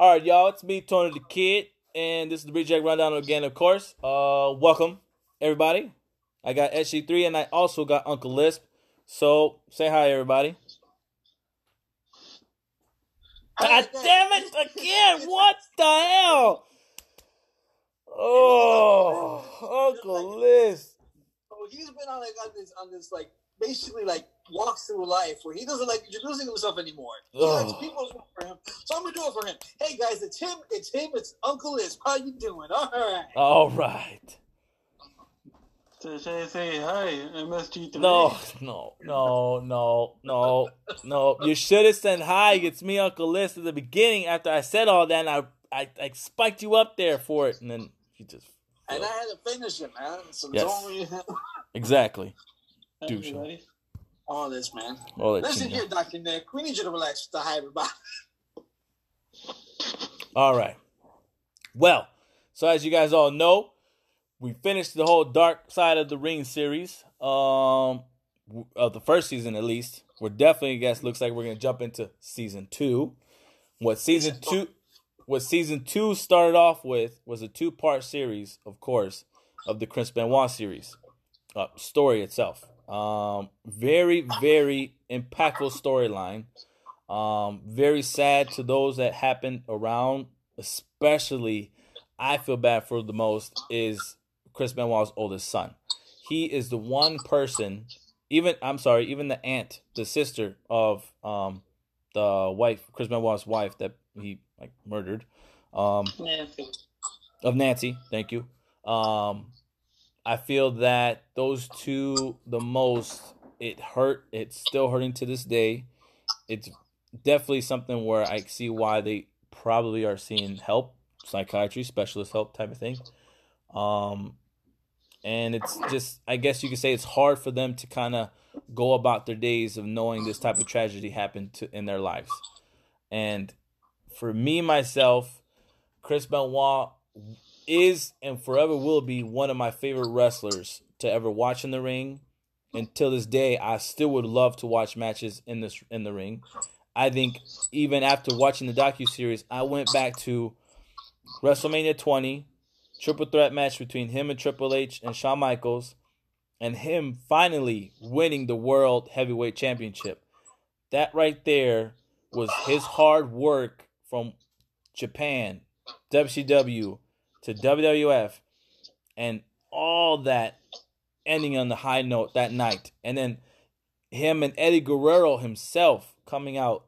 All right, y'all. It's me, Tony Da Kid, and this is the Reject Rundown again, of course. Uh, welcome everybody. I got SG3, and I also got Uncle Lisp. So say hi, everybody. God damn it again! What the hell? Oh, Uncle Lisp. So he's been on like on this on this like basically like walks through life where he doesn't like introducing himself anymore. He likes Ugh. people to for him. So I'm gonna do it for him. Hey guys, it's him, it's him, it's Uncle Liz. How you doing? All right. All right. So should I say hi, MSG3? No, no, no, no, no, no. You should have said hi. It's me, Uncle List, at the beginning. After I said all that, and I, I, I spiked you up there for it, and then you just And I had to finish it, man. So Yes. don't exactly. Hi, douche. All this, man. All Listen here, Dr. Nick. We need you to relax. with the hi everybody. All right. Well, so as you guys all know, we finished the whole Dark Side of the Ring series. Um, of the first season at least. We're definitely, I guess, looks like we're gonna jump into season two. What season two? What season two started off with was a two-part series, of course, of the Chris Benoit series, uh, story itself. Um, very, very impactful storyline. Um, very sad to those that happened around, especially I feel bad for the most is Chris Benoit's oldest son. He is the one person, even I'm sorry, even the aunt, the sister of um the wife, Chris Benoit's wife that he like murdered, um Nancy. of Nancy. Thank you. Um, I feel that those two the most. It hurt. It's still hurting to this day. It's definitely something where I see why they probably are seeing help, psychiatry specialist help type of thing. Um, and it's just I guess you could say it's hard for them to kind of go about their days of knowing this type of tragedy happened to in their lives. And for me myself, Chris Benoit is and forever will be one of my favorite wrestlers to ever watch in the ring. Until this day, I still would love to watch matches in this in the ring. I think even after watching the docu series, I went back to WrestleMania 20, triple threat match between him and Triple H and Shawn Michaels, and him finally winning the World Heavyweight Championship. That right there was his hard work from Japan, WCW to WWF, and all that ending on the high note that night. And then him and Eddie Guerrero himself coming out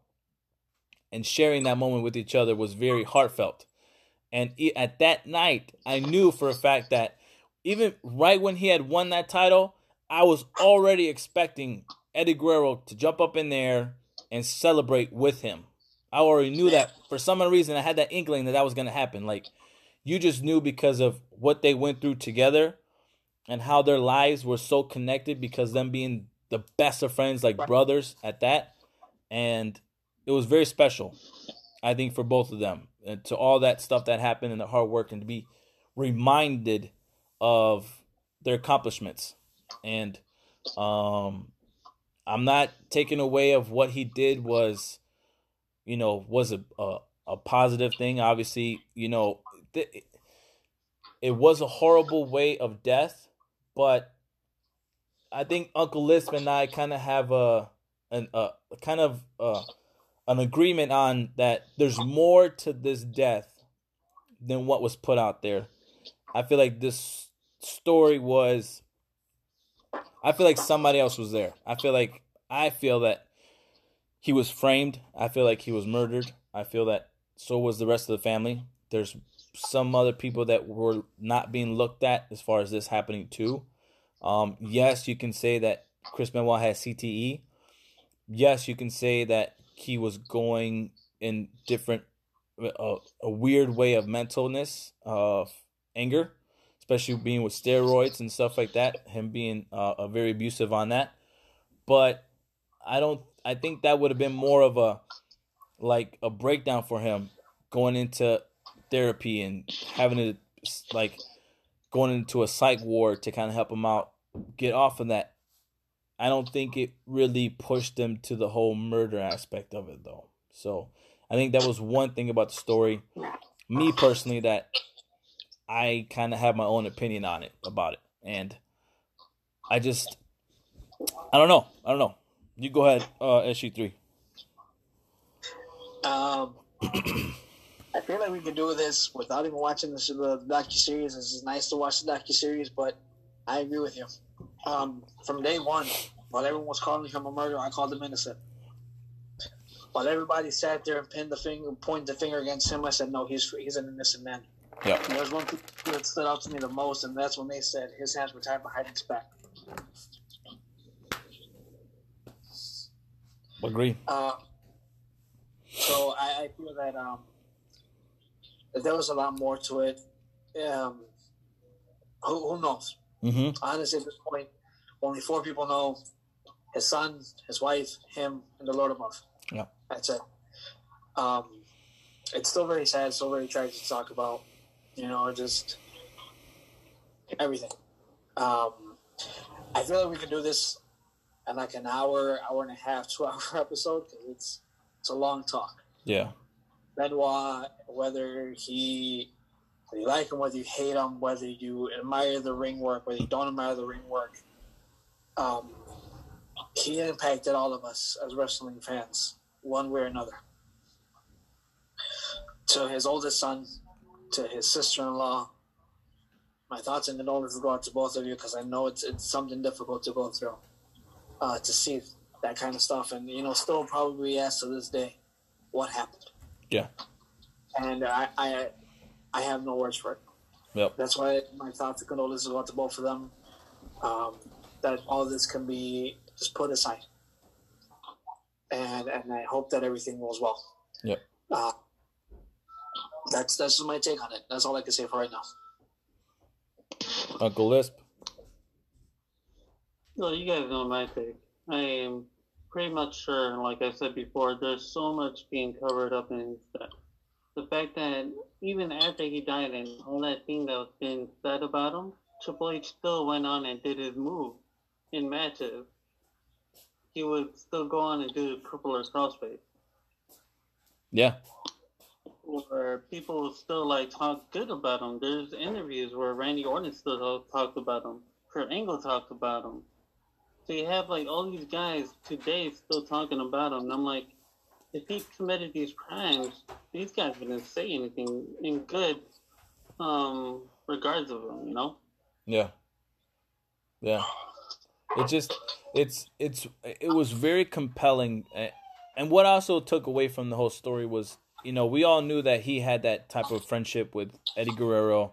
and sharing that moment with each other was very heartfelt. And at that night, I knew for a fact that even right when he had won that title, I was already expecting Eddie Guerrero to jump up in there and celebrate with him. I already knew that for some reason I had that inkling that that was going to happen. Like you just knew because of what they went through together and how their lives were so connected because them being the best of friends like brothers at that. And it was very special I think for both of them. And to all that stuff that happened and the hard work and to be reminded of their accomplishments. And um I'm not taking away of what he did was you know was a a, a positive thing. Obviously you know th- it was a horrible way of death but I think Uncle Lisp and I kind of have a an a kind of uh an agreement on that there's more to this death than what was put out there. I feel like this story was I feel like somebody else was there. I feel like I feel that he was framed. I feel like he was murdered. I feel that so was the rest of the family. There's some other people that were not being looked at as far as this happening too. Um, yes, you can say that Chris Benoit has CTE. Yes, you can say that he was going in different, uh, a weird way of mentalness, of anger, especially being with steroids and stuff like that. Him being uh, a very abusive on that, but I don't. I think that would have been more of a like a breakdown for him going into therapy and having to like going into a psych ward to kind of help him out get off of that. I don't think it really pushed them to the whole murder aspect of it though. So I think that was one thing about the story, me personally, that I kind of have my own opinion on it about it, and I just I don't know. I don't know. You go ahead, uh, SG three. Um, I feel like we could do this without even watching the, the docu series. It's nice to watch the docu series, but I agree with you. Um, from day one, while everyone was calling him a murderer, I called him innocent. While everybody sat there and pinned the finger, pointed the finger against him, I said, "No, he's he's an innocent man." Yeah. And there's one that stood out to me the most, and that's when they said his hands were tied behind his back. Agree. Uh, so I, I feel that um, there was a lot more to it. Um, who, who knows? Mm-hmm. Honestly, at this point, only four people know: his son, his wife, him, and the Lord above. Yeah. That's it. Um, it's still very sad, still very tragic to talk about. You know, just everything. Um, I feel like we could do this in like an hour, hour and a half, two hour episode because it's it's a long talk. Yeah. Benoit, whether he whether you like him, whether you hate him, whether you admire the ring work, whether you don't admire the ring work, um, he impacted all of us as wrestling fans, one way or another. To his oldest son, to his sister-in-law, my thoughts and condolences go out to both of you because I know it's it's something difficult to go through, uh, to see that kind of stuff, and you know, still probably asked to this day, what happened? Yeah. And I, I, I have no words for it. Yep. That's why my thoughts and condolences go out to both of them. Um, that all this can be just put aside, and and I hope that everything goes well. Yep. Uh, that's that's just my take on it. That's all I can say for right now. Uncle Lisp. No, you guys know my take. I am pretty much sure, like I said before, there's so much being covered up in that. The fact that even after he died and all that thing that was being said about him, Triple H still went on and did his move in matches. He would still go on and do the crippler crossface. Yeah. Where people still like talk good about him. There's interviews where Randy Orton still talked about him. Kurt Angle talked about him. So you have like all these guys today still talking about him. And I'm like, if he committed these crimes, these guys wouldn't say anything in good um regards of him, you know? Yeah. Yeah. It just it's it's it was very compelling and what also took away from the whole story was you know we all knew that he had that type of friendship with Eddie Guerrero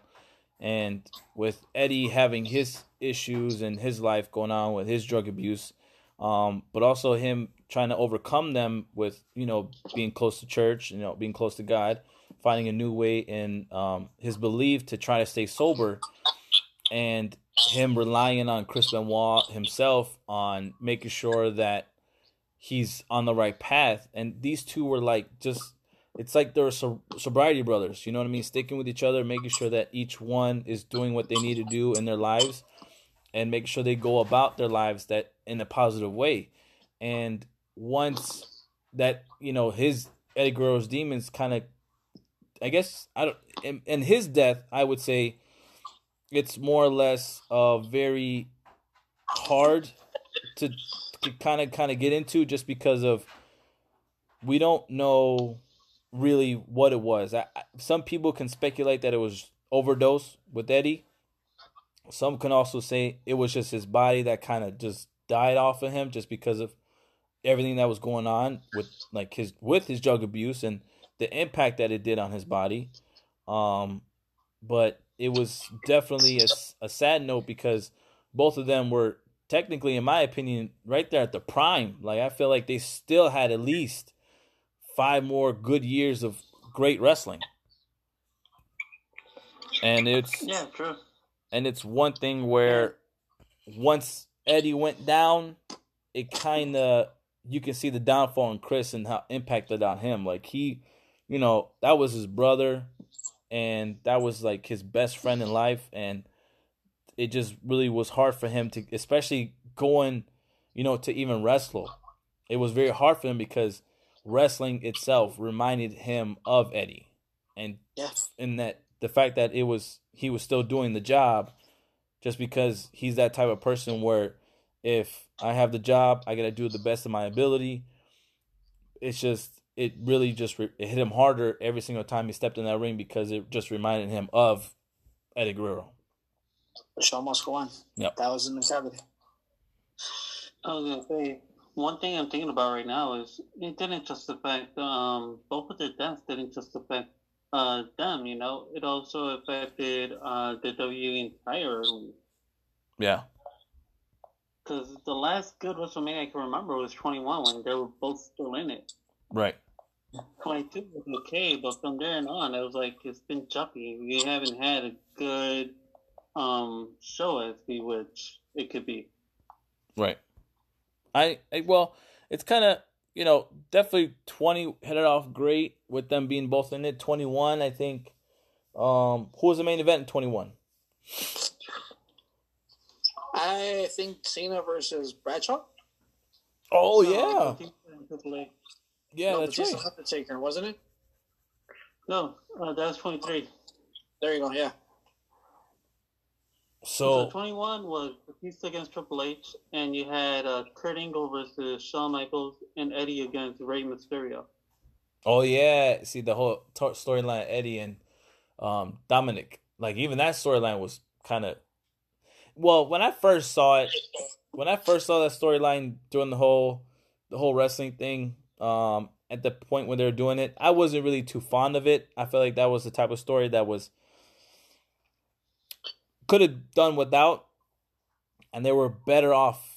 and with Eddie having his issues and his life going on with his drug abuse um, but also him trying to overcome them with you know being close to church you know being close to God finding a new way in um, his belief to try to stay sober and him relying on Chris Benoit himself on making sure that he's on the right path. And these two were like just, it's like they're so, sobriety brothers. You know what I mean? Sticking with each other, making sure that each one is doing what they need to do in their lives, and make sure they go about their lives that in a positive way. And once that you know his Eddie Guerrero's demons kind of, I guess I don't, in, in his death, I would say it's more or less uh very hard to, kind of kind of get into just because of we don't know really what it was. I, some people can speculate that it was overdose with Eddie. Some can also say it was just his body that kind of just died off of him just because of everything that was going on with like his with his drug abuse and the impact that it did on his body. Um, but it was definitely a, a sad note because both of them were technically, in my opinion, right there at the prime. Like I feel like they still had at least five more good years of great wrestling. And it's yeah, true. And it's one thing where once Eddie went down, it kind of you can see the downfall in Chris and how impacted on him. Like he, you know, that was his brother and that was like his best friend in life. And it just really was hard for him to especially going you know to even wrestle. It was very hard for him because wrestling itself reminded him of Eddie, and in that the fact that it was he was still doing the job, just because he's that type of person where if I have the job, I gotta do the best of my ability. It's just it really just re- it hit him harder every single time he stepped in that ring because it just reminded him of Eddie Guerrero. The show must go on. Yep. That was in the mentality. I was gonna say one thing I'm thinking about right now is it didn't just affect um both of their deaths didn't just affect uh them, you know. It also affected uh the WWE entirely. Yeah, Because the last good WrestleMania I can remember was 21 when they were both still in it. right. 22 was okay, but from there on, it was like it's been choppy. We haven't had a good um show as we which it could be. Right. I, I well, it's kind of you know definitely twenty hit it off great with them being both in it. Twenty one, I think. Um, who was the main event in twenty one? I think Cena versus Bradshaw. Oh So, yeah, Batista and Triple H. yeah, no, that's right. Undertaker, wasn't it? No, uh, that was 23. There you go. Yeah. So, So 21 was Batista against Triple H, and you had uh, Kurt Angle versus Shawn Michaels and Eddie against Rey Mysterio. oh yeah, see the whole t- storyline Eddie and um Dominic. Like even that storyline was kind of well when I first saw it. when I first saw that storyline during the whole the whole wrestling thing, um, at the point when they were doing it, I wasn't really too fond of it. I felt like that was the type of story that was could have done without, and they were better off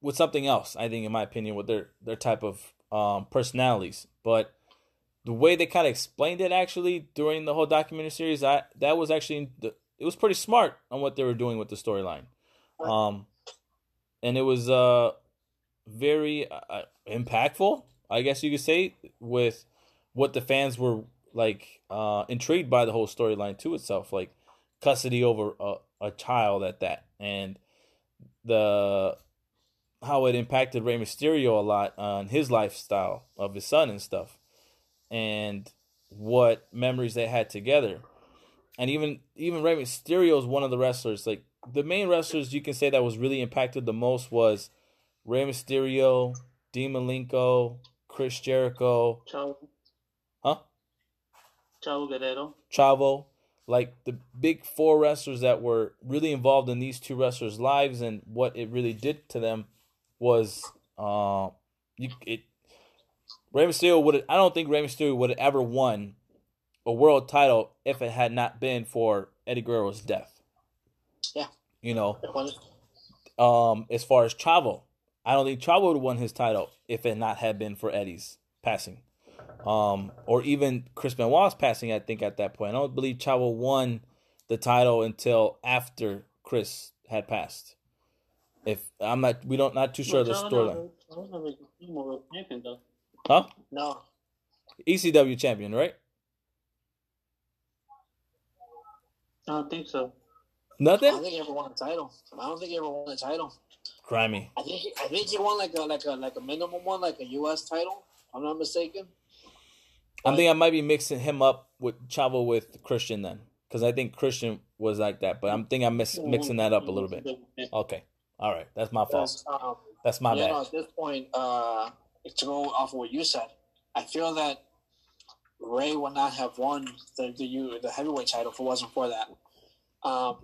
with something else. I think, in my opinion, with their their type of um, personalities. But the way they kind of explained it, actually, during the whole documentary series, I that was actually the, it was pretty smart on what they were doing with the storyline. Um, and it was uh very uh, impactful, I guess you could say, with what the fans were like uh intrigued by the whole storyline to itself, like custody over a, a child at that, and the how it impacted Rey Mysterio a lot on his lifestyle of his son and stuff, and what memories they had together, and even even Rey Mysterio is one of the wrestlers. Like the main wrestlers you can say that was really impacted the most was Rey Mysterio, Dean Malenko, Chris Jericho, Chavo, huh? Chavo Guerrero. Chavo, like the big four wrestlers that were really involved in these two wrestlers' lives and what it really did to them was uh you it Rey Mysterio would I don't think Rey Mysterio would have ever won a world title if it had not been for Eddie Guerrero's death. Yeah. You know, um, as far as Chavo, I don't think Chavo would have won his title if it not had been for Eddie's passing. Um, or even Chris Benoit's passing, I think at that point. I don't believe Chavo won the title until after Chris had passed. If I'm not, we don't not too sure of the storyline, never- Chavo never became a world champion, though. huh? no. ECW champion, right? I don't think so. Nothing. I don't think he ever won a title. I don't think he ever won a title. Grimy. I think he, I think he won like a like a like a minimum one, like a U.S. title. If I'm not mistaken. I think I might be mixing him up with Chavo with Christian then, because I think Christian was like that. But I'm think I'm mix, mixing that up a little bit. Okay, all right, that's my fault. Um, That's my you bad. know, at this point, uh, to go off of what you said, I feel that Rey would not have won the the, the heavyweight title if it wasn't for that. Um,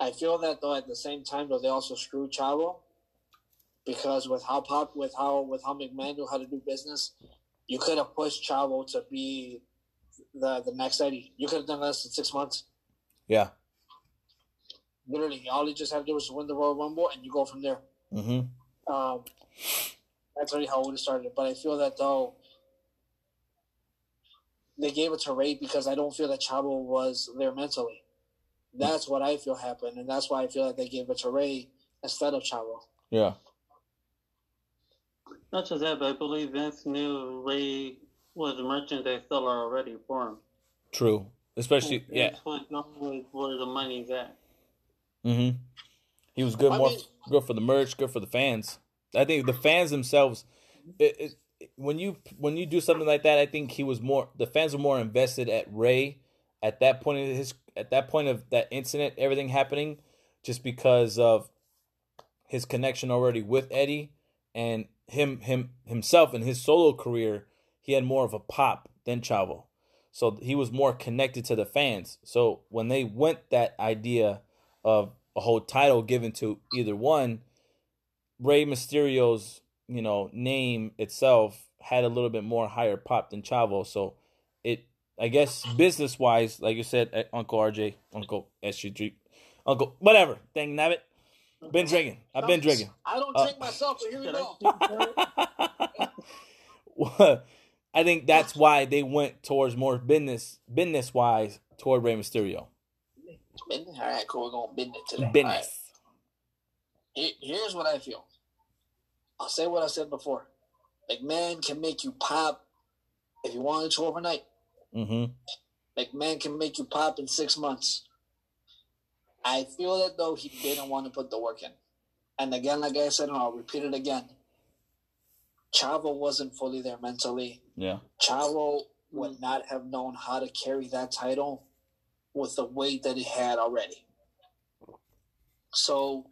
I feel that though at the same time though they also screwed Chavo because with how pop with how with how McMahon knew how to do business, you could have pushed Chavo to be the the next Eddie. You could have done less than six months. Yeah. Literally, all you just have to do is win the Royal Rumble and you go from there. Mm-hmm. Um, that's already how it would have started. But I feel that though they gave it to Rey because I don't feel that Chavo was there mentally. That's what I feel happened, and that's why I feel that they gave it to Rey instead of Chavo. Yeah. Not just that, but I believe Vince knew Rey was a merchandise seller already for him. True. Especially yeah. Vince was knowing where the money's at. Mm-hmm. He was good I more mean- good for the merch, good for the fans. I think the fans themselves, it, it when you when you do something like that, I think he was more the fans were more invested at Rey at that point of his at that point of that incident, everything happening, just because of his connection already with Eddie and him him himself in his solo career, he had more of a pop than Chavo. So he was more connected to the fans. So when they went that idea of a whole title given to either one, Rey Mysterio's, you know, name itself had a little bit more higher pop than Chavo. So it I guess business wise, like you said, eh, Uncle RJ, Uncle SG3, Uncle whatever, dang nabbit. Been drinking. I've been drinking. I don't drink uh, myself, but here we go. I think that's why they went towards more business, business wise, toward Rey Mysterio. Business. All right, cool. We're going business today. Business. Right. Here's what I feel. I'll say what I said before. McMahon can make you pop if you wanted to overnight. Mm-hmm. McMahon can make you pop in six months. I feel that though he didn't want to put the work in. And again, like I said, and I'll repeat it again. Chavo wasn't fully there mentally. Yeah. Chavo would not have known how to carry that title with the weight that he had already. So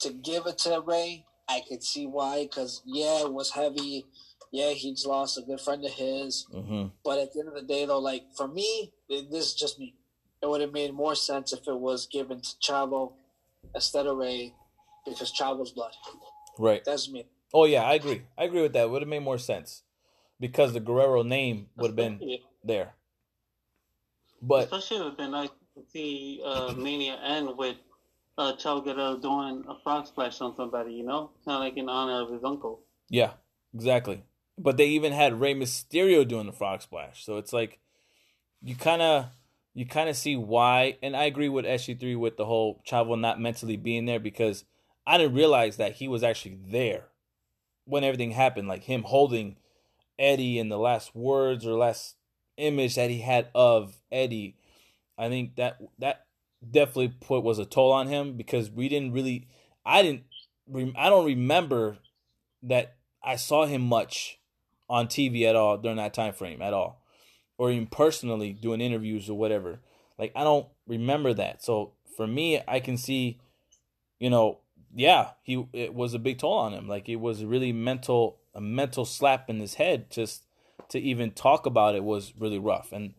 to give it to Rey, I could see why, because yeah, it was heavy. Yeah, he's lost a good friend of his. Mm-hmm. But at the end of the day, though, like for me, this is just me it would have made more sense if it was given to Chavo instead of Rey because Chavo's blood. Right. That's me. Oh yeah, I agree. I agree with that. It would have made more sense because the Guerrero name would have been there. But especially it would have been nice to see uh, Mania end with uh, Chavo Guerrero doing a frog splash on somebody. You know, kind of like in honor of his uncle. Yeah, exactly. But they even had Rey Mysterio doing the frog splash, so it's like you kind of you kind of see why. And I agree with SG3 with the whole Chavo not mentally being there because I didn't realize that he was actually there when everything happened. Like him holding Eddie in the last words or last image that he had of Eddie. I think that that definitely put was a toll on him because we didn't really. I didn't. I don't remember that I saw him much on TV at all during that time frame at all or even personally doing interviews or whatever. Like I don't remember that. So for me, I can see, you know, yeah, he it was a big toll on him. Like it was a really mental a mental slap in his head just to even talk about it was really rough. And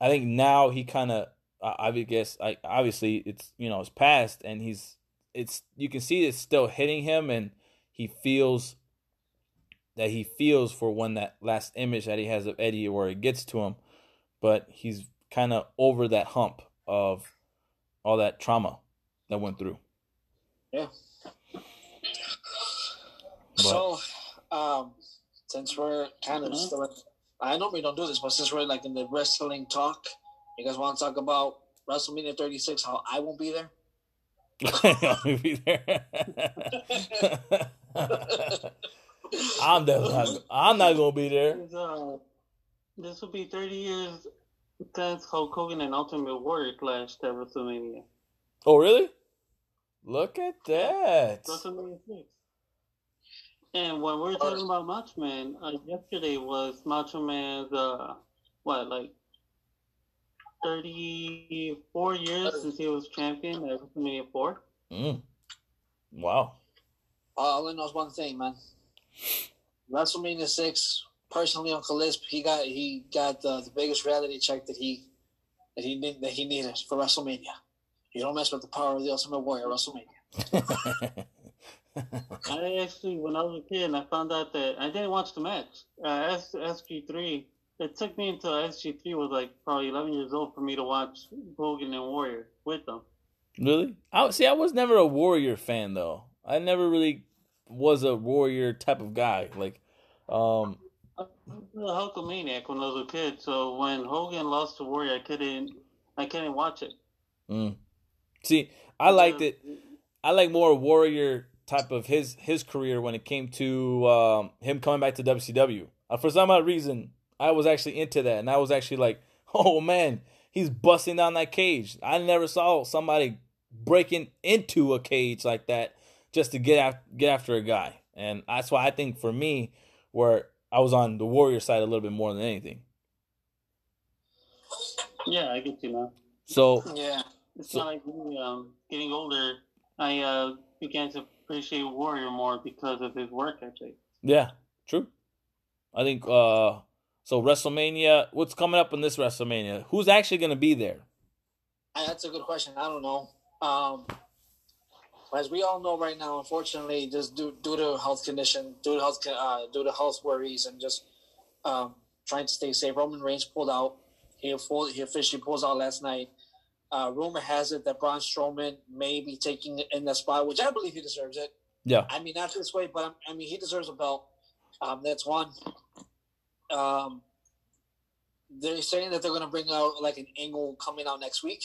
I think now he kind of I guess I obviously it's you know it's past and he's it's you can see it's still hitting him and he feels that he feels for when that last image that he has of Eddie where it gets to him, but he's kind of over that hump of all that trauma that went through. Yeah. But, so, um, since we're kind of mm-hmm. still, I know we don't do this, but since we're like in the wrestling talk, you guys want to talk about WrestleMania 36? How I won't be there. I'll be there. I'm definitely not, I'm not gonna be there. Uh, this will be 30 years since Hulk Hogan and Ultimate Warrior clashed at WrestleMania. Oh, really? Look at that. WrestleMania 6. And when we are talking about Macho Man, uh, yesterday was Macho Man's, uh, what, like 34 years since he was champion at WrestleMania 4? Mm. Wow. All I know is one thing, man. WrestleMania six, personally, Uncle Lisp, he got he got the, the biggest reality check that he that he need, that he needed for WrestleMania. You don't mess with the power of the Ultimate Warrior WrestleMania. I actually, when I was a kid, I found out that I didn't watch the match. Uh, SG three. It took me until SG three was like probably eleven years old for me to watch Hogan and Warrior with them. Really? I see. I was never a Warrior fan though. I never really was a warrior type of guy. Like, um, I was a Hulkamaniac when I was a kid. So when Hogan lost to Warrior, I couldn't, I couldn't watch it. Mm. See, I liked it. I like more warrior type of his his career when it came to um, him coming back to WCW. Uh, for some odd reason, I was actually into that, and I was actually like, "Oh man, he's busting down that cage." I never saw somebody breaking into a cage like that just to get after, get after a guy. And that's why I think for me, where I was on the Warrior side a little bit more than anything. Yeah, I get you now. So Yeah. It's So- not like me, um, getting older. I uh, began to appreciate Warrior more because of his work ethic. yeah, true. I think uh so WrestleMania. What's coming up in this WrestleMania? Who's actually going to be there? That's a good question. I don't know. Um, as we all know right now, unfortunately, just due, due to health condition, due to health, uh, due to health worries, and just um, trying to stay safe, Roman Reigns pulled out. He full, he officially pulls out last night. Uh, rumor has it that Braun Strowman may be taking in that spot, which I believe he deserves it. Yeah, I mean, not this way, but I mean, he deserves a belt. Um, that's one. Um, they're saying that they're going to bring out like an angle coming out next week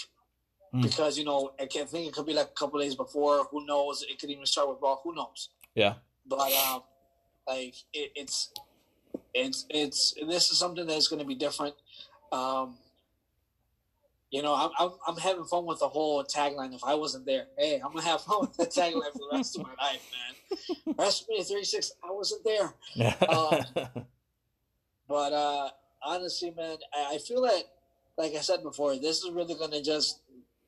Hmm. because you know I can't think it could be like a couple days before. Who knows? It could even start with Raw. Who knows? yeah, But um, like it, it's it's it's this is something that's going to be different. Um, you know, I'm, I'm I'm having fun with the whole tagline. If I wasn't there, hey, I'm gonna have fun with the tagline for the rest of my life, man. WrestleMania 36, I wasn't there. Um, But uh, honestly, man, I, I feel that, like I said before, this is really going to just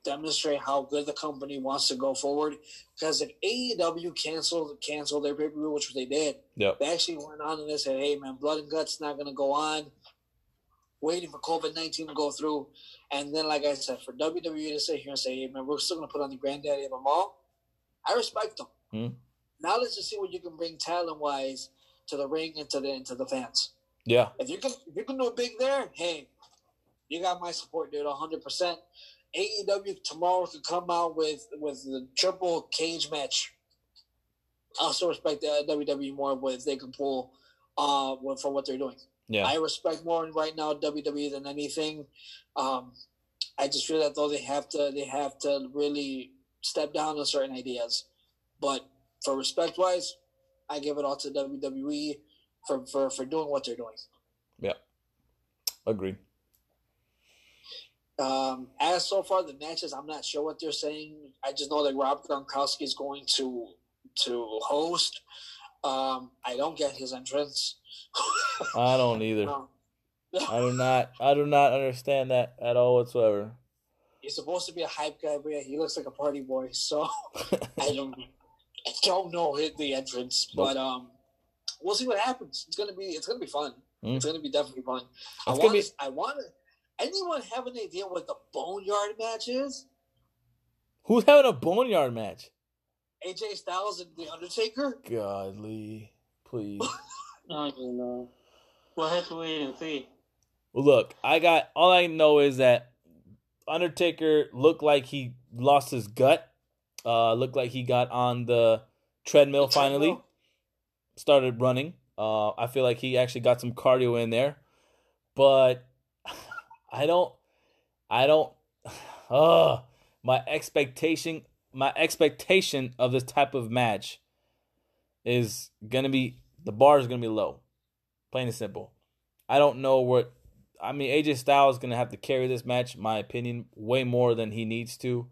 demonstrate how good the company wants to go forward. Because if AEW canceled canceled their pay per view, which they did, Yep. they actually went on and they said, "Hey, man, Blood and Guts not going to go on." Waiting for COVID nineteen to go through, and then, like I said, for WWE to sit here and say, "Hey, man, we're still going to put on the granddaddy of them all," I respect them. Hmm. Now let's just see what you can bring talent wise to the ring and to the and to the fans. yeah, If you can, if you can do it big there, hey, you got my support, dude, hundred percent. AEW tomorrow could come out with with the triple cage match. I also respect the WWE more if they can pull uh for what they're doing. yeah, I respect more right now WWE than anything. Um, I just feel that though they have to they have to really step down on certain ideas. But for respect wise, I give it all to WWE for, for, for doing what they're doing. Yeah. Agreed. Um, as so far the matches, I'm not sure what they're saying. I just know that Rob Gronkowski is going to to host. Um, I don't get his entrance. I don't either. Um, I do not. I do not understand that at all whatsoever. he's supposed to be a hype guy, but yeah, he looks like a party boy. So I don't, I don't know hit the entrance, but um, we'll see what happens. It's gonna be, it's gonna be fun. Mm. It's gonna be definitely fun. I want, gonna I want to. Anyone have an idea what the boneyard match is? Who's having a boneyard match? AJ Styles and The Undertaker. Godly, please. I don't know. We'll have to wait and see. Well, look, I got all I know is that Undertaker looked like he lost his gut. Uh, looked like he got on the treadmill The finally. treadmill. Started running. Uh, I feel like he actually got some cardio in there, but I don't. I don't. Uh, my expectation. My expectation of this type of match is gonna be the bar is gonna be low, plain and simple. I don't know what. I mean, AJ Styles is gonna have to carry this match, my opinion, way more than he needs to.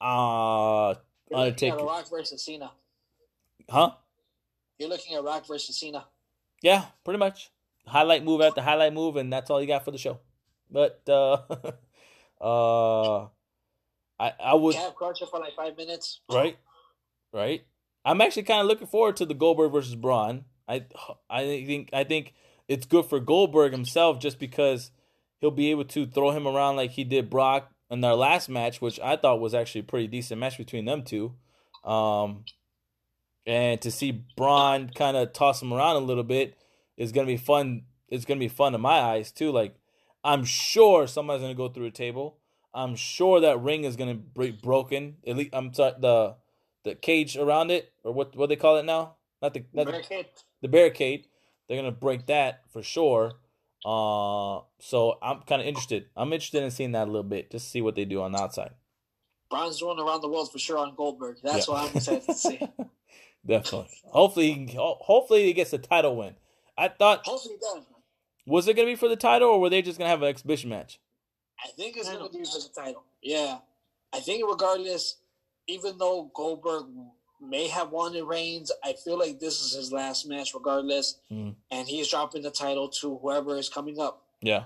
Uh You're looking at Undertaker, Rock versus Cena. huh? You're looking at Rock versus Cena. Yeah, pretty much. Highlight move after highlight move, and that's all you got for the show. But uh, uh, I I would Calf crusher for like five minutes. right, right. I'm actually kind of looking forward to the Goldberg versus Braun. I I think I think it's good for Goldberg himself just because he'll be able to throw him around like he did Brock in their last match, which I thought was actually a pretty decent match between them two. Um, and to see Braun kind of toss him around a little bit is gonna be fun. It's gonna be fun in my eyes too. Like I'm sure somebody's gonna go through a table. I'm sure that ring is gonna break broken. At least I'm sorry, the the cage around it or what what they call it now? Not the not the, Barricade. the barricade. They're gonna break that for sure. Uh, so I'm kind of interested. I'm interested in seeing that a little bit, just see what they do on the outside. Braun's doing around the world for sure on Goldberg. That's Yeah. what I'm excited to see. Definitely. Hopefully, hopefully he gets a title win. I thought Hopefully he does. Was it gonna be for the title or were they just gonna have an exhibition match? I think it's going to be for the title. Yeah. I think regardless, even though Goldberg may have won the Reigns. I feel like this is his last match, regardless, Mm. and he's dropping the title to whoever is coming up. Yeah.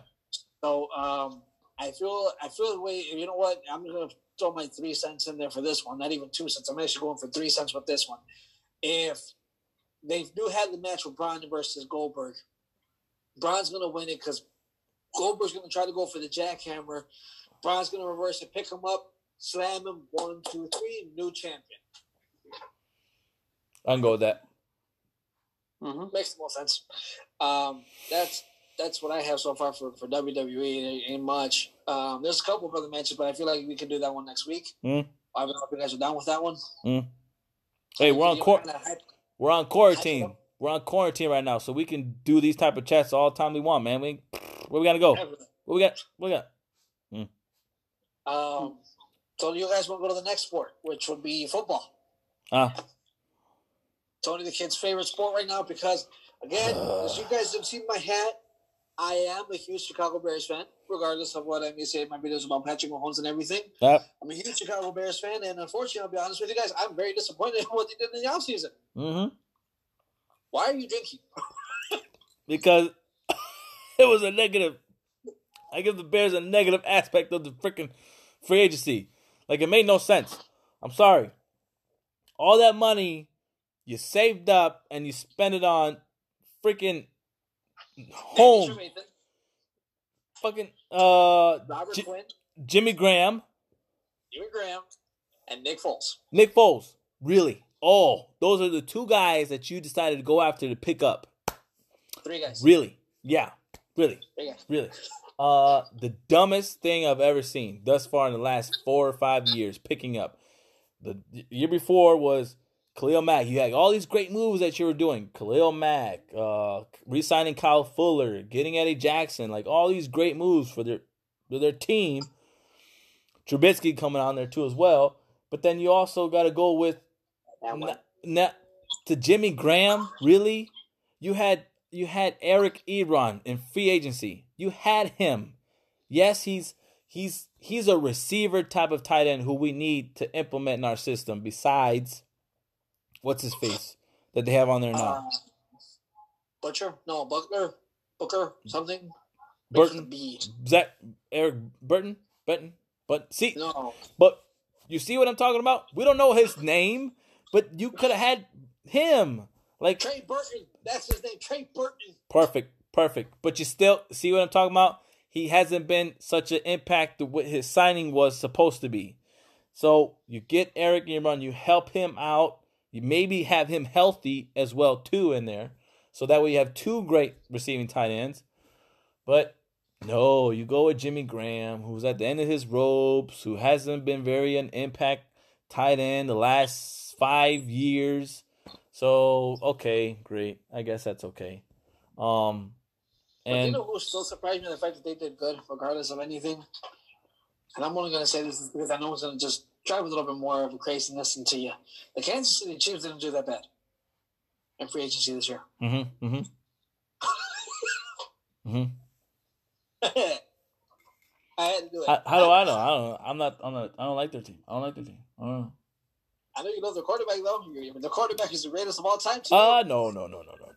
So um, I feel I feel the way you know what I'm gonna throw my three cents in there for this one. Not even two cents. I'm actually going for three cents with this one. If they do have the match with Braun versus Goldberg, Braun's gonna win it because Goldberg's gonna try to go for the jackhammer. Braun's gonna reverse it, pick him up, slam him. One, two, three. New champion. I can go with that. hmm Makes the most sense. Um, that's that's what I have so far for, for WWE. It ain't much. Um, there's a couple of other matches, but I feel like we can do that one next week. Mm. I don't know if you guys are down with that one. Hey, we're on You court. We're on quarantine. We're on quarantine right now, so we can do these type of chats all the time we want, man. We where we gotta go? What we got? What we got? Um, so you guys want to go to the next sport, which would be football. Ah, Tony, the kid's favorite sport right now because, again, as you guys have seen my hat, I am a huge Chicago Bears fan, regardless of what I may say in my videos about Patrick Mahomes and everything. that. I'm a huge Chicago Bears fan, and unfortunately, I'll be honest with you guys, I'm very disappointed in what they did in the offseason. Mm-hmm. Why are you drinking? Because it was a negative. I give the Bears a negative aspect of the freaking free agency. Like it made no sense. I'm sorry. All that money you saved up and you spend it on freaking home, fucking uh Robert J- Quinn, Jimmy Graham, Jimmy Graham, and Nick Foles. Nick Foles. Really? Oh, those are the two guys that you decided to go after to pick up. Three guys. Really? Yeah. Really? Three guys. Really. Uh the dumbest thing I've ever seen thus far in the last four or five years picking up. The year before was Khalil Mack. You had all these great moves that you were doing. Khalil Mack, uh re-signing Kyle Fuller, getting Eddie Jackson, like all these great moves for their for their team. Trubisky coming on there too as well. But then you also gotta go with That one. N- to Jimmy Graham, really? You had you had Eric Ebron in free agency. You had him. Yes, he's he's he's a receiver type of tight end who we need to implement in our system. Besides, what's his face that they have on there now? Uh, Butcher? No, Buckler? Booker? Something? Burton, B. Zach, Eric Burton, Burton. But see, No. but you see what I'm talking about? We don't know his name, but you could have had him. Like Trey Burton. That's his name. Trey Burton. Perfect, perfect. But you still see what I'm talking about? He hasn't been such an impact to what his signing was supposed to be. So you get Eric Ebron, you help him out. You maybe have him healthy as well too in there, so that way you have two great receiving tight ends. But no, you go with Jimmy Graham, who's at the end of his ropes, who hasn't been very an impact tight end the last five years. So okay, great. I guess that's okay. Um, But you know who still surprised me? The fact that they did good, regardless of anything. And I'm only going to say this because I know it's going to just drive a little bit more of a craziness into you. The Kansas City Chiefs didn't do that bad in free agency this year. mm-hmm, mm-hmm, mm-hmm. I had to do it. How, how do I know? I don't know. I'm not. I'm not. I don't like their team. I don't like their team. I don't know. I know you love the quarterback though. The quarterback is the greatest of all time. Too. Uh no, no, no, no, no,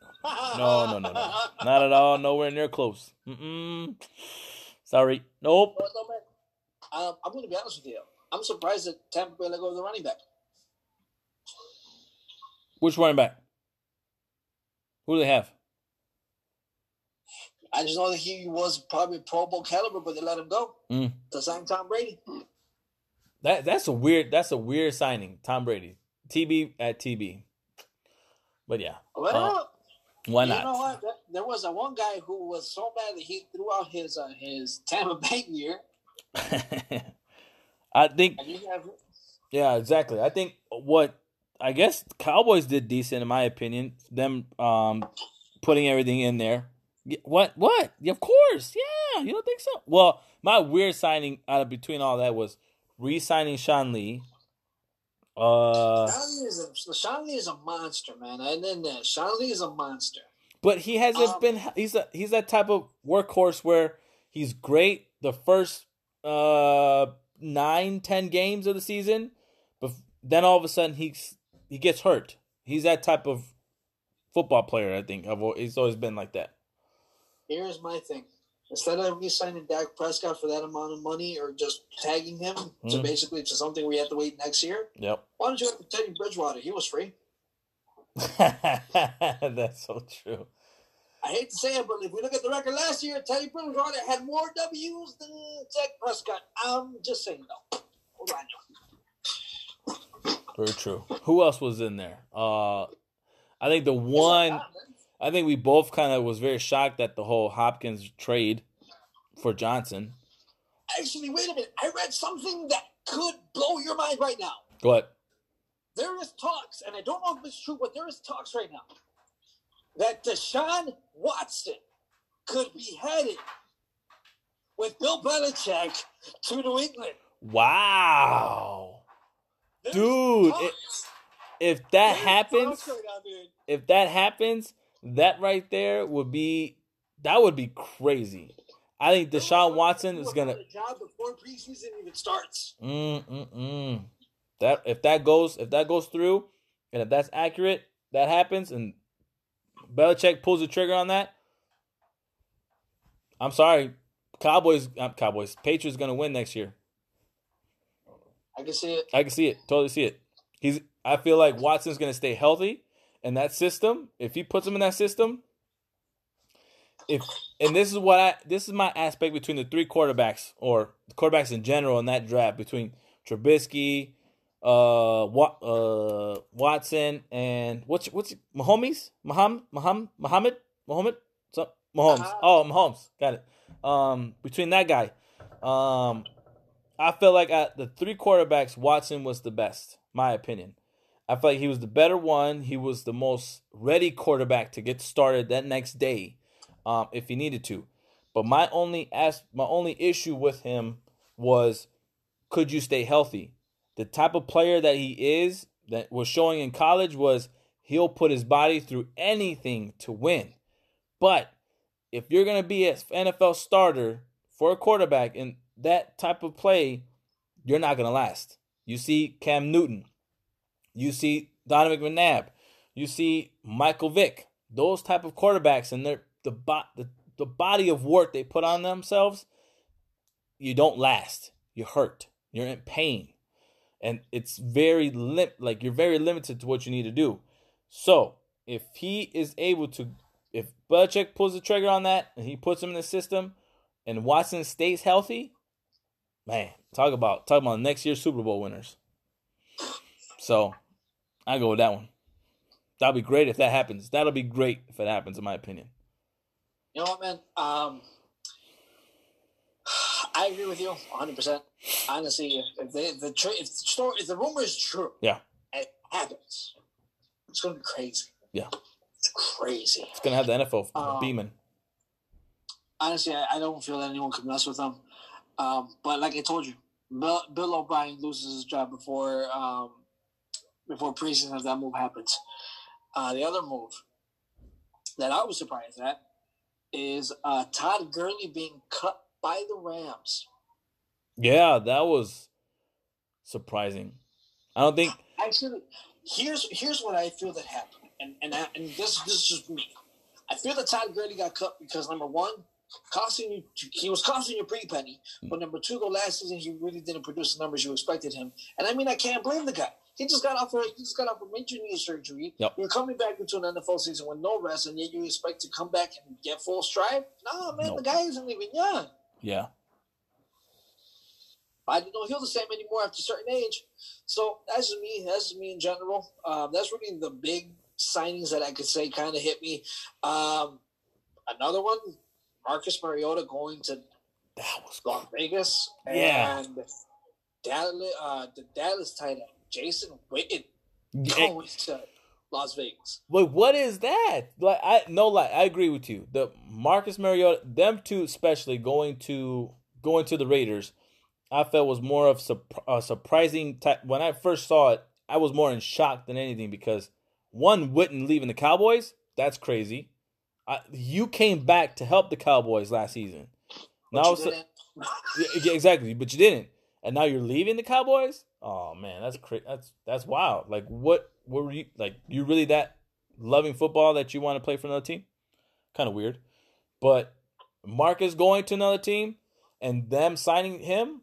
no, no, no, no, no, not at all. Nowhere near close. Mm-mm. Sorry. Nope. But no, man, um, I'm going to be honest with you. I'm surprised that Tampa Bay let go of the running back. Which running back? Who do they have? I just know that he was probably Pro Bowl caliber, but they let him go Mm. to sign Tom Brady. That that's a weird. That's a weird signing. Tom Brady. TB at TB. But yeah. Well, Why you know not? what? There- There was a one guy who was so bad that he threw out his uh, his Tampa Bay year, I think have Yeah, exactly. I think what I guess Cowboys did decent in my opinion. Them um putting everything in there. What? What? Of course. Yeah, you don't think so? Well, my weird signing out of between all that was re-signing Sean Lee. Uh, Sean Lee is a Sean Lee is a monster, man. And then uh, Sean Lee is a monster. but he hasn't Um, been. He's a he's that type of workhorse where he's great the first uh nine ten games of the season, but then all of a sudden he's he gets hurt. He's that type of football player. I think I've, he's always been like that. Here's my thing: instead of re-signing Dak Prescott for that amount of money, or just tagging him mm-hmm. to basically to something we have to wait next year, yep. Why don't you have Teddy Bridgewater? He was free. That's so true. I hate to say it, but if we look at the record last year, Teddy Bridgewater had more W's than Dak Prescott. I'm just saying though. Hold on. Very true. Who else was in there? Uh, I think the one. I think we both kind of was very shocked at the whole Hopkins trade for Johnson. Actually, wait a minute. I read something that could blow your mind right now. What? There is talks, and I don't know if it's true, but there is talks right now that Deshaun Watson could be headed with Bill Belichick to New England. Wow. There's dude, it, if that happens, right now, if that happens, that right there would be that would be crazy. I think Deshaun Watson is gonna job before preseason even starts. Mm mm mm. That if that goes if that goes through, and if that's accurate, that happens, and Belichick pulls the trigger on that. I'm sorry, Cowboys. Uh, Cowboys. Patriots gonna win next year. I can see it. I can see it. Totally see it. He's. I feel like Watson's gonna stay healthy, and that system. If he puts him in that system, if and this is what I this is my aspect between the three quarterbacks or the quarterbacks in general in that draft between Trubisky, uh, uh, Watson, and what's what's Mahomes? Muhammad, Muhammad, Muhammad, Muhammad, so, Mahomes. Uh-huh. Oh, Mahomes. Got it. Um, between that guy, um, I feel like at the three quarterbacks, Watson was the best, my opinion. I feel like he was the better one. He was the most ready quarterback to get started that next day, um, if he needed to. But my only ask, my only issue with him was, could you stay healthy? the type of player that he is, that was showing in college, was he'll put his body through anything to win. But if you're to be an NFL starter for a quarterback in that type of play, you're not to last. You see Cam Newton, you see Donovan McNabb, you see Michael Vick, those type of quarterbacks and their the, the the body of work they put on themselves, you don't last. You're hurt. You're in pain and it's very lim- like you're very limited to what you need to do. So if he is able to, if Belichick pulls the trigger on that and he puts him in the system, and Watson stays healthy, man, talk about talk about next year's Super Bowl winners. So I go with that one. That'll be great if that happens. That'll be great if it happens, in my opinion. You know what, man? Um, I agree with you 100. percent Honestly, if, if, they, the tra- if the story, if the rumor is true, yeah, it happens. It's gonna be crazy. Yeah, it's crazy. It's gonna have the NFL um, beaming. Honestly, I, I, don't feel that anyone could mess with them. Um, but like I told you, Bill, Bill O'Brien loses his job before um, before preseason if that move happens. Uh, the other move that I was surprised at is uh, Todd Gurley being cut by the Rams. Yeah, that was surprising. I don't think actually. Here's here's what I feel that happened, and and I, and this this is just me. I feel that Todd Gurley got cut because number one, costing you he was costing you pretty penny, but number two, the last season he really didn't produce the numbers you expected him. And I mean, I can't blame the guy. He just got off. A, he just got off a major knee surgery. Yep. You're coming back into an NFL season with no rest, and yet you expect to come back and get full stride. Nah, man, nope. the guy isn't even young. Yeah. I didn't know he'll the same anymore after a certain age. So that's just me. That's just me in general. Um, that's really the big signings that I could say kind of hit me. Um, another one, Marcus Mariota going to that was Las Vegas. Yeah. And Dallas, uh, the Dallas tight end, Jason Witten, going to Las Vegas. Wait, what is that? Like, I no lie, I agree with you. The Marcus Mariota, them two especially going to going to the Raiders, I felt was more of a surprising. Type. When I first saw it, I was more in shock than anything because one Witten leaving the Cowboys, that's crazy. I, you came back to help the Cowboys last season. But now, yeah, exactly, but you didn't, and now you're leaving the Cowboys. Oh man, that's cra- that's that's wild. Like what were you like you really that loving football that you want to play for another team? Kind of weird. But Marcus going to another team and them signing him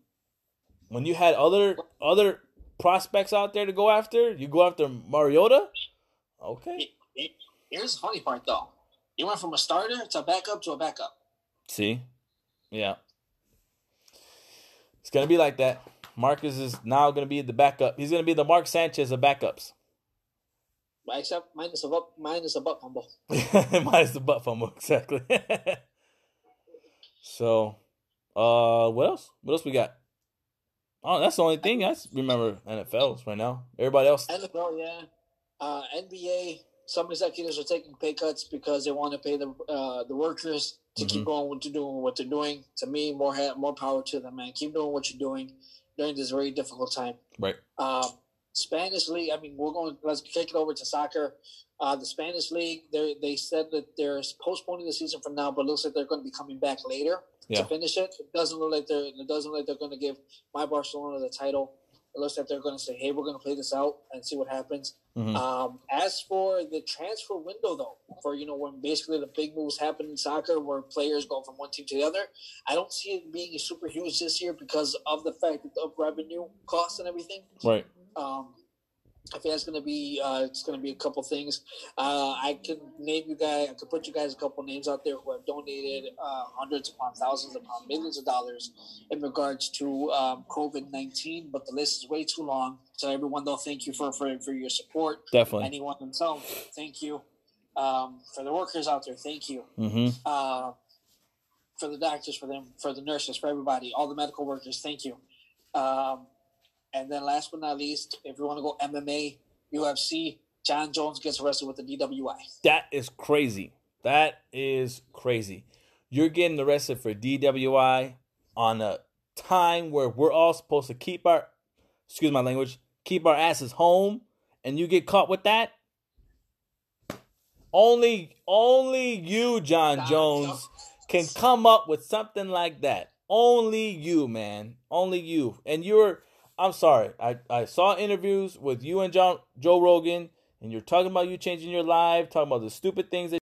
when you had other other prospects out there to go after, you go after Mariota? Okay. Here's the funny part though. You went from a starter to a backup to a backup. See? Yeah. It's gonna be like that. Marcus is now gonna be the backup. He's gonna be the Mark Sanchez of backups. Except minus a butt, minus a butt fumble. minus the butt fumble, exactly. so, uh, what else? What else we got? Oh, that's the only thing I remember NFLs right now. Everybody else. NFL, yeah. Uh, NBA. Some executives are taking pay cuts because they want to pay the uh, the workers to mm-hmm. keep going what they're doing. What they're doing. To me, more ha- more power to them, man. Keep doing what you're doing during this very difficult time. Right. Um, Spanish league. I mean, we're going. Let's take it over to soccer. Uh, the Spanish league. They they said that they're postponing the season for now, but looks like they're going to be coming back later yeah. to finish it. It doesn't look like they're. It doesn't look like they're going to give my Barcelona the title. It looks like they're going to say, "Hey, we're going to play this out and see what happens." Mm-hmm. Um, as for the transfer window, though, for you know when basically the big moves happen in soccer, where players go from one team to the other, I don't see it being super huge this year because of the fact of revenue costs and everything. Right. Um, I think it's going to be uh, it's going to be a couple things. Uh, I can name you guys. I could put you guys a couple names out there who have donated uh, hundreds upon thousands upon millions of dollars in regards to um, COVID nineteen. But the list is way too long. So everyone, though, thank you for for, for your support. Definitely. Anyone themselves, thank you. Um, for the workers out there, thank you. Mm-hmm. Uh, for the doctors, for them, for the nurses, for everybody, all the medical workers, thank you. Um, and then last but not least, if you want to go MMA, UFC, Jon Jones gets arrested with a DWI. That is crazy. That is crazy. You're getting arrested for DWI on a time where we're all supposed to keep our excuse my language, keep our asses home and you get caught with that? Only only you, Jon Jones, can come up with something like that. Only you, man. Only you. And you're I'm sorry. I, I saw interviews with you and John Joe Rogan, and you're talking about you changing your life, talking about the stupid things that.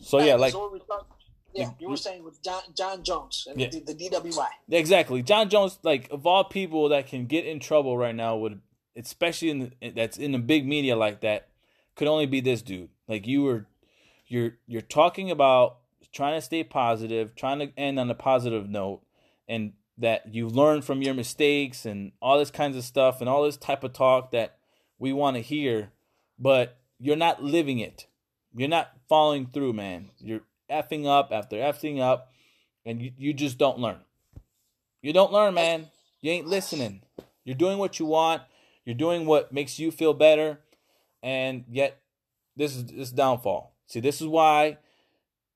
So yeah, like. yeah, you were saying with John, Jon Jones and yeah. the, the DWI. Exactly, Jon Jones. Like of all people that can get in trouble right now, would especially in the, that's in the big media like that, could only be this dude. Like you were, you're you're talking about trying to stay positive, trying to end on a positive note, and that you learn from your mistakes and all this kinds of stuff and all this type of talk that we want to hear, but you're not living it. You're not following through, man. You're effing up after effing up, and you, you just don't learn. You don't learn, man. You ain't listening. You're doing what you want. You're doing what makes you feel better, and yet this is this downfall. See, this is why,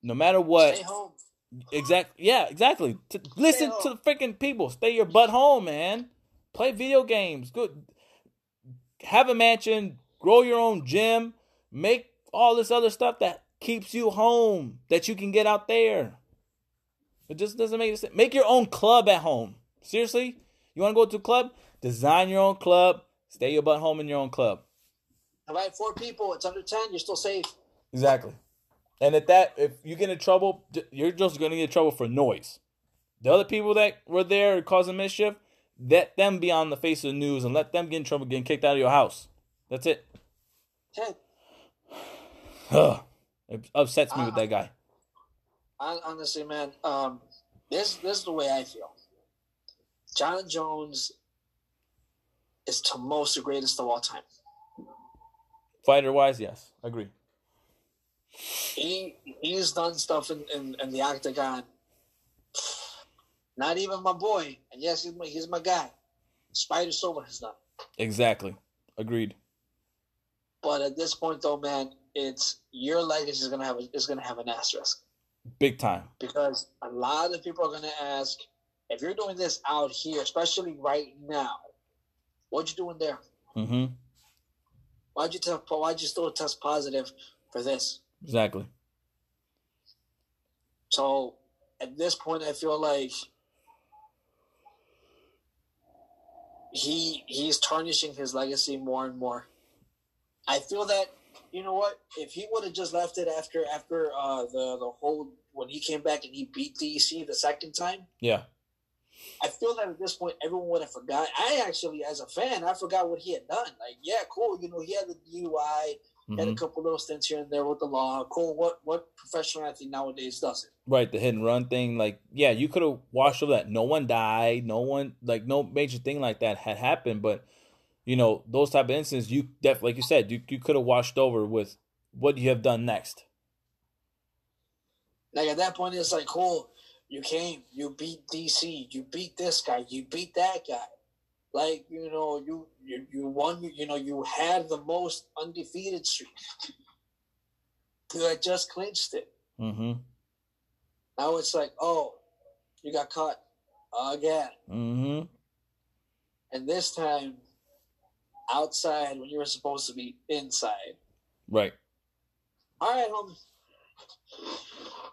no matter what, Exactly. Yeah, exactly. To listen to the freaking people. Stay your butt home, man. Play video games. Good. Have a mansion. Grow your own gym. Make all this other stuff that keeps you home that you can get out there. It just doesn't make sense. Make your own club at home. Seriously, you want to go to a club? Design your own club. Stay your butt home in your own club. Right, four people. It's under ten. You're still safe. Exactly. And at that, if you get in trouble, you're just going to get in trouble for noise. The other people that were there causing mischief, let them be on the face of the news and let them get in trouble getting kicked out of your house. That's it. Okay. it upsets me uh, with that guy. I, honestly, man, um, this this is the way I feel. Jon Jones is to most the greatest of all time. Fighter wise, yes, agree he he's done stuff in, in, in, the octagon. Not even my boy, and yes, he's my, he's my guy. Spider Silva has done. Exactly, agreed. But at this point, though, man, it's your legacy is gonna have a, is gonna have an asterisk. Big time. Because a lot of people are gonna ask if you're doing this out here, especially right now. What you doing there? Mm-hmm. Why'd you test? Why'd you still test positive for this? Exactly. So at this point, I feel like he he's tarnishing his legacy more and more I feel that you know what? If he would have just left it after after uh, the the whole when he came back and he beat DC the second time, Yeah. I feel that at this point everyone would have forgot. I actually, as a fan, I forgot what he had done. Like, yeah, cool. You know, he had the DUI, had a Mhm. couple little stints here and there with the law. Cool. What what professional athlete nowadays does it? Right, the hit and run thing, like yeah, you could have washed over that. No one died, no one like no major thing like that had happened, but you know those type of incidents, you def like you said, you you could have washed over with what you have done next. Like at that point, it's like, cool. You came, you beat DC, you beat this guy, you beat that guy. Like you know, you you, you won. You know, you had the most undefeated streak. You had just clinched it. Mm-hmm. Now it's like, oh, you got caught again, Mm-hmm. and this time outside when you were supposed to be inside. Right. All right, homie.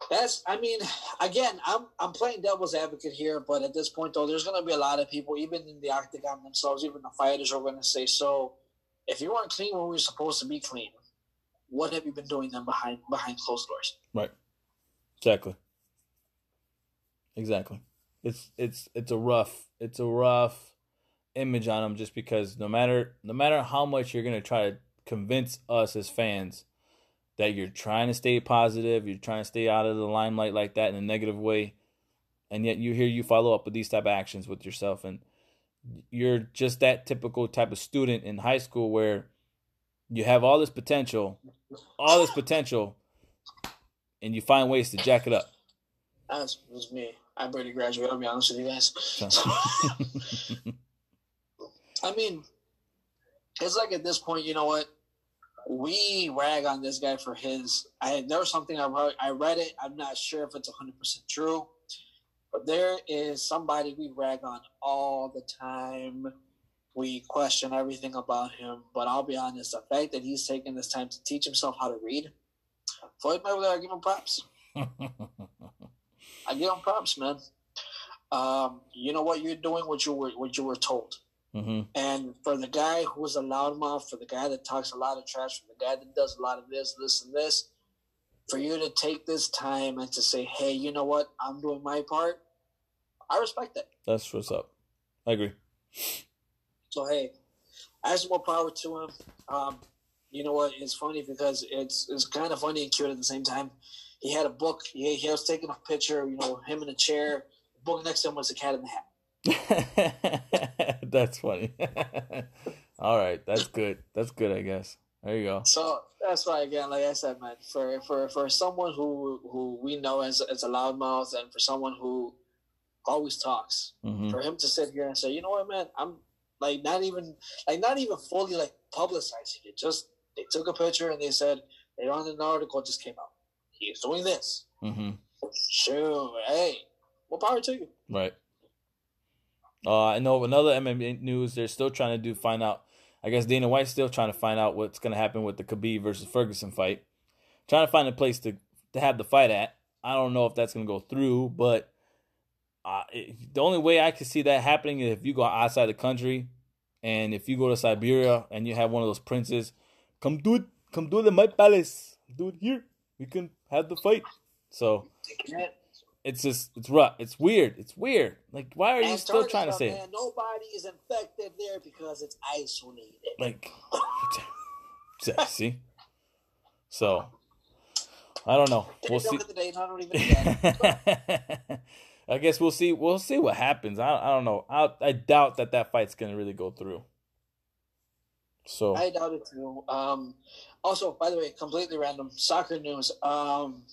That's. I mean, again, I'm I'm playing devil's advocate here, but at this point, though, there's going to be a lot of people, even in the octagon themselves, even the fighters, are going to say, "So, if you weren't clean when we were supposed to be clean, what have you been doing then behind behind closed doors?" Right. Exactly. Exactly. It's it's it's a rough it's a rough image on them just because no matter no matter how much you're gonna try to convince us as fans that you're trying to stay positive, you're trying to stay out of the limelight like that in a negative way, and yet you hear you follow up with these type of actions with yourself and you're just that typical type of student in high school where you have all this potential, all this potential, and you find ways to jack it up. That was, me. I barely graduated. I'll be honest with you guys. I mean, it's like at this point, you know what? We rag on this guy for his. I there was something I wrote. I read it. I'm not sure if it's 100 percent true, but there is somebody we rag on all the time. We question everything about him, but I'll be honest. The fact that he's taking this time to teach himself how to read, Floyd Mayweather, I give him props. I give him props, man. Um, you know what you're doing, what you were, what you were told. Hmm And for the guy who's a loudmouth, for the guy that talks a lot of trash, for the guy that does a lot of this, this, and this, for you to take this time and to say, hey, you know what? I'm doing my part. I respect that. That's what's up. I agree. So, hey, I have some more power to him. Um, you know what? It's funny because it's it's kind of funny and cute at the same time. He had a book. He, he was taking a picture, you know, him in a chair. The book next to him was a cat in the hat. that's funny. All right, that's good. That's good, I guess. There you go. So that's why again, like I said, man, for for for someone who who we know as as a loudmouth, and for someone who always talks, hmm for him to sit here and say, you know what, man, I'm like not even like not even fully like publicizing it. Just they took a picture and they said they on an article just came out. He's doing this. Mm-hmm. Sure, hey, more power to you. Right. Uh, I know another MMA news. They're still trying to do find out. I guess Dana White's still trying to find out what's going to happen with the Khabib versus Ferguson fight. Trying to find a place to to have the fight at. I don't know if that's going to go through, but uh, it, the only way I can see that happening is if you go outside the country, and if you go to Siberia and you have one of those princes, come do it, come do it in my palace, do it here. We can have the fight. So. It's just it's rough. It's weird. It's weird. Like why are you still trying to say man, it? nobody is infected there because it's isolated. Like see? So I don't know. We'll see. The date. I don't even I guess we'll see. We'll see what happens. I I don't know. I I doubt that that fight's gonna really go through. So I doubt it too. Um, also, by the way, completely random soccer news. Um,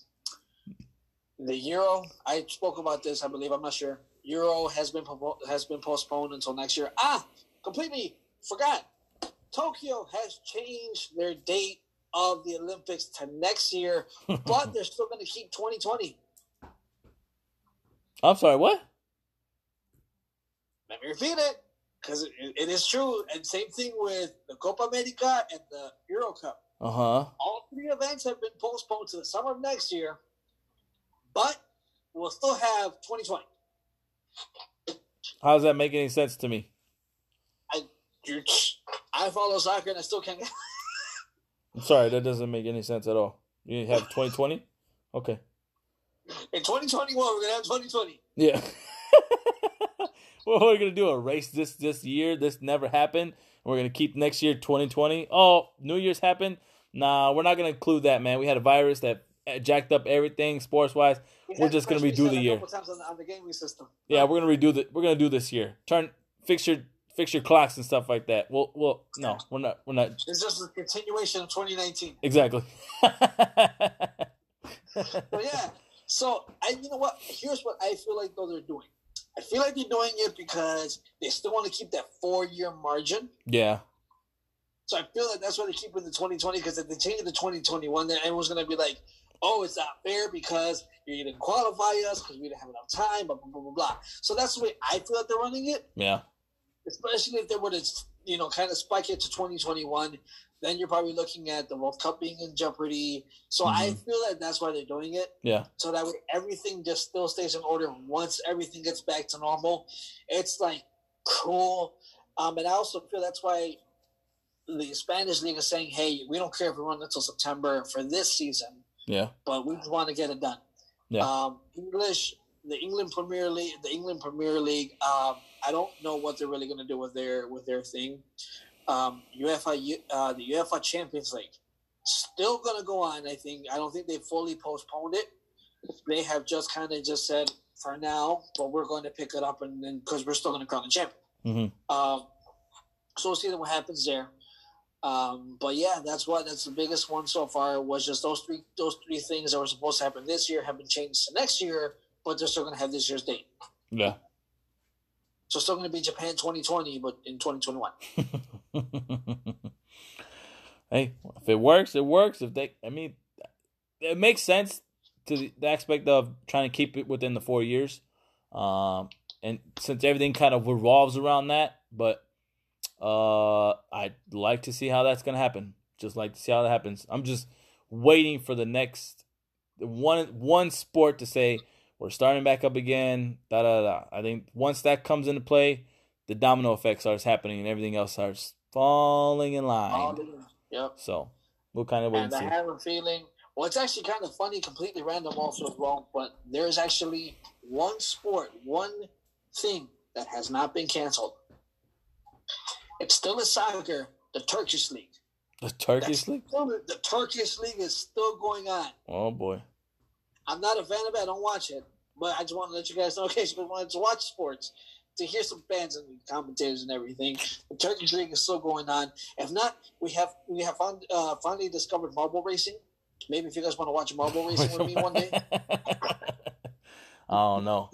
the Euro. I spoke about this. I believe. I'm not sure. Euro has been has been postponed until next year. Ah, completely forgot. Tokyo has changed their date of the Olympics to next year, but they're still going to keep 2020. I'm sorry. What? Let me repeat it because it, it is true. And same thing with the Copa America and the Euro Cup. Uh huh. All three events have been postponed to the summer of next year, but we'll still have 2020. How does that make any sense to me? You- I follow soccer and I still can't. I'm sorry, that doesn't make any sense at all. You have 2020? Okay. In 2021, we're gonna have 2020. Yeah. well, we're gonna do a race this this year. This never happened. We're gonna keep next year 2020. Oh, New Year's happened. Nah, we're not gonna include that, man. We had a virus that Uh, jacked up everything sports wise. We're just gonna redo the year. On the, on the. Yeah, we're gonna redo the. We're gonna do this year. Turn fix your fix your clocks and stuff like that. Well, well, no, we're not. We're not. It's just a continuation of 2019. Exactly. but yeah, so I, you know what? Here's what I feel like though they're doing. I feel like they're doing it because they still want to keep that four year margin. Yeah. So I feel like that's why they keep it in the 2020 because if they change it to 2021, then everyone's gonna be like, "Oh, it's not fair because you didn't qualify us because we didn't have enough time." Blah blah blah blah blah. So that's the way I feel like they're running it. Yeah. Especially if they were to, you know, kind of spike it to 2021, then you're probably looking at the World Cup being in jeopardy. So mm-hmm. I feel that that's why they're doing it. Yeah. So that way everything just still stays in order once everything gets back to normal. It's like cool. Um, and I also feel that's why the Spanish league is saying, "Hey, we don't care if we run until September for this season. Yeah. But we just want to get it done." Yeah. Um, English, the England Premier League, the England Premier League. Um, I don't know what they're really going to do with their with their thing. Um, UEFA, uh, the UEFA Champions League, still going to go on. I think. I don't think they fully postponed it. They have just kind of just said for now, but we're going to pick it up and then because we're still going to crown the champion. Mm-hmm. Um, so we'll see what happens there. Um, but yeah, that's what that's the biggest one so far. Was just those three those three things that were supposed to happen this year have been changed to next year, but they're still going to have this year's date. Yeah. So still going to be Japan 2020, but in 2021. hey, if it works, it works. If they, I mean, it makes sense to the, the aspect of trying to keep it within the four years. Um, and since everything kind of revolves around that, but uh, I'd like to see how that's gonna happen. Just like to see how that happens. I'm just waiting for the next one one sport to say we're starting back up again. Da da da. I think once that comes into play, the domino effect starts happening and everything else starts falling in line. Yep. So we'll kind of wait and, and see. I have a feeling. Well, it's actually kind of funny, completely random, also as well. But there's actually one sport, one thing that has not been canceled. It's still a soccer, the Turkish league. The Turkish That's league. Still, the Turkish league is still going on. Oh boy. I'm not a fan of it. I don't watch it, but I just want to let you guys know, in case you wanted to watch sports, to hear some fans and commentators and everything. The Turkish league is still going on. If not, we have we have found, uh, finally discovered marble racing. Maybe if you guys want to watch marble racing with me one day. I don't know.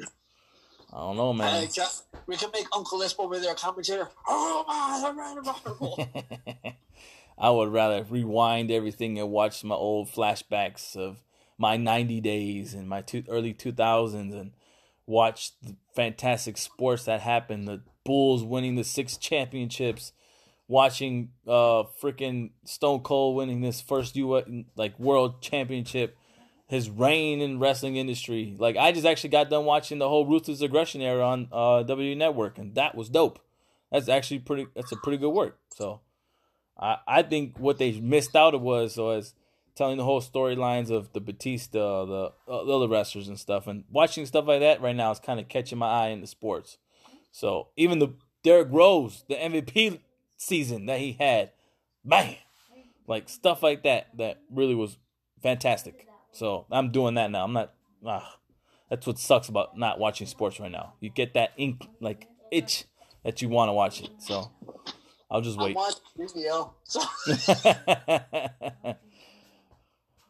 I don't know, man. Uh, we can make Uncle Lisp over there a commentator. Oh my! I would rather rewind everything and watch my old flashbacks of my 90 days and my two, early 2000s and watch the fantastic sports that happened. The Bulls winning the six championships, watching uh freaking Stone Cold winning this first U like world championship, his reign in wrestling industry. Like I just actually got done watching the whole Ruthless Aggression era on uh W Network, and that was dope. That's actually pretty. That's a pretty good work. So, I I think what they missed out was was telling the whole storylines of the Batista, the, uh, the other wrestlers and stuff, and watching stuff like that right now is kind of catching my eye in the sports. So even the Derrick Rose, the MVP season that he had, man, like stuff like that, that really was fantastic. So I'm doing that now. I'm not. Ah, that's what sucks about not watching sports right now. You get that ink like itch that you want to watch it. So I'll just wait. I'm watching video. So.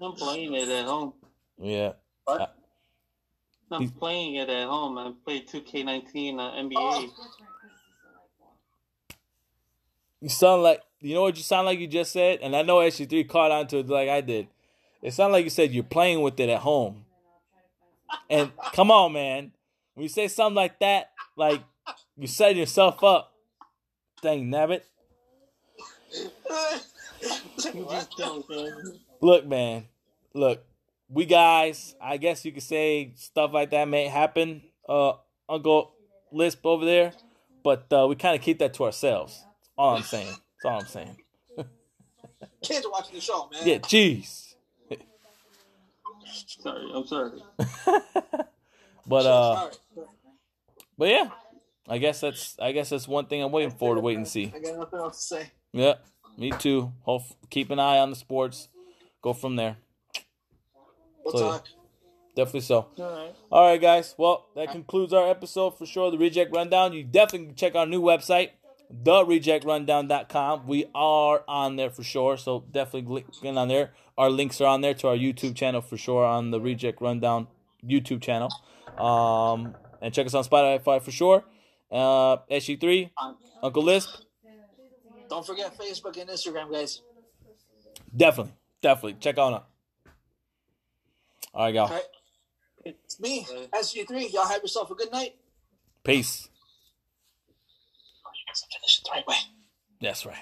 I'm playing it at home. Yeah. What? I'm playing it at home. I played 2K19 uh, NBA. Oh. You sound like you know what you sound like you just said, and I know SG3 caught on to it like I did. It sounded like you said you're playing with it at home. And come on, man. When you say something like that, like you setting yourself up. Dang nabbit. Look, man look, we guys, I guess you could say stuff like that may happen, uh, Uncle Lisp over there, but uh, we kind of keep that to ourselves. That's all I'm saying. That's all I'm saying. Kids are watching the show, man. Yeah, jeez. Sorry, I'm sorry. but uh, but yeah, I guess that's I guess that's one thing I'm waiting for to wait and see. I got nothing else to say. Yeah, me too. Hope keep an eye on the sports. Go from there. We'll So, talk. Definitely so. All right. All right, guys. Well, that concludes our episode for sure. The Reject Rundown. You definitely can check our new website, therejectrundown.com. We are on there for sure. So definitely get on there. Our links are on there to our YouTube channel for sure on the Reject Rundown YouTube channel. Um, and check us on Spotify for sure. Uh, SG3, Uncle Lisp. Don't forget Facebook and Instagram, guys. Definitely, definitely check on it. All right, y'all. All right. It's me, SG3. Y'all have yourself a good night. Peace. You guys finish it the right way. That's right.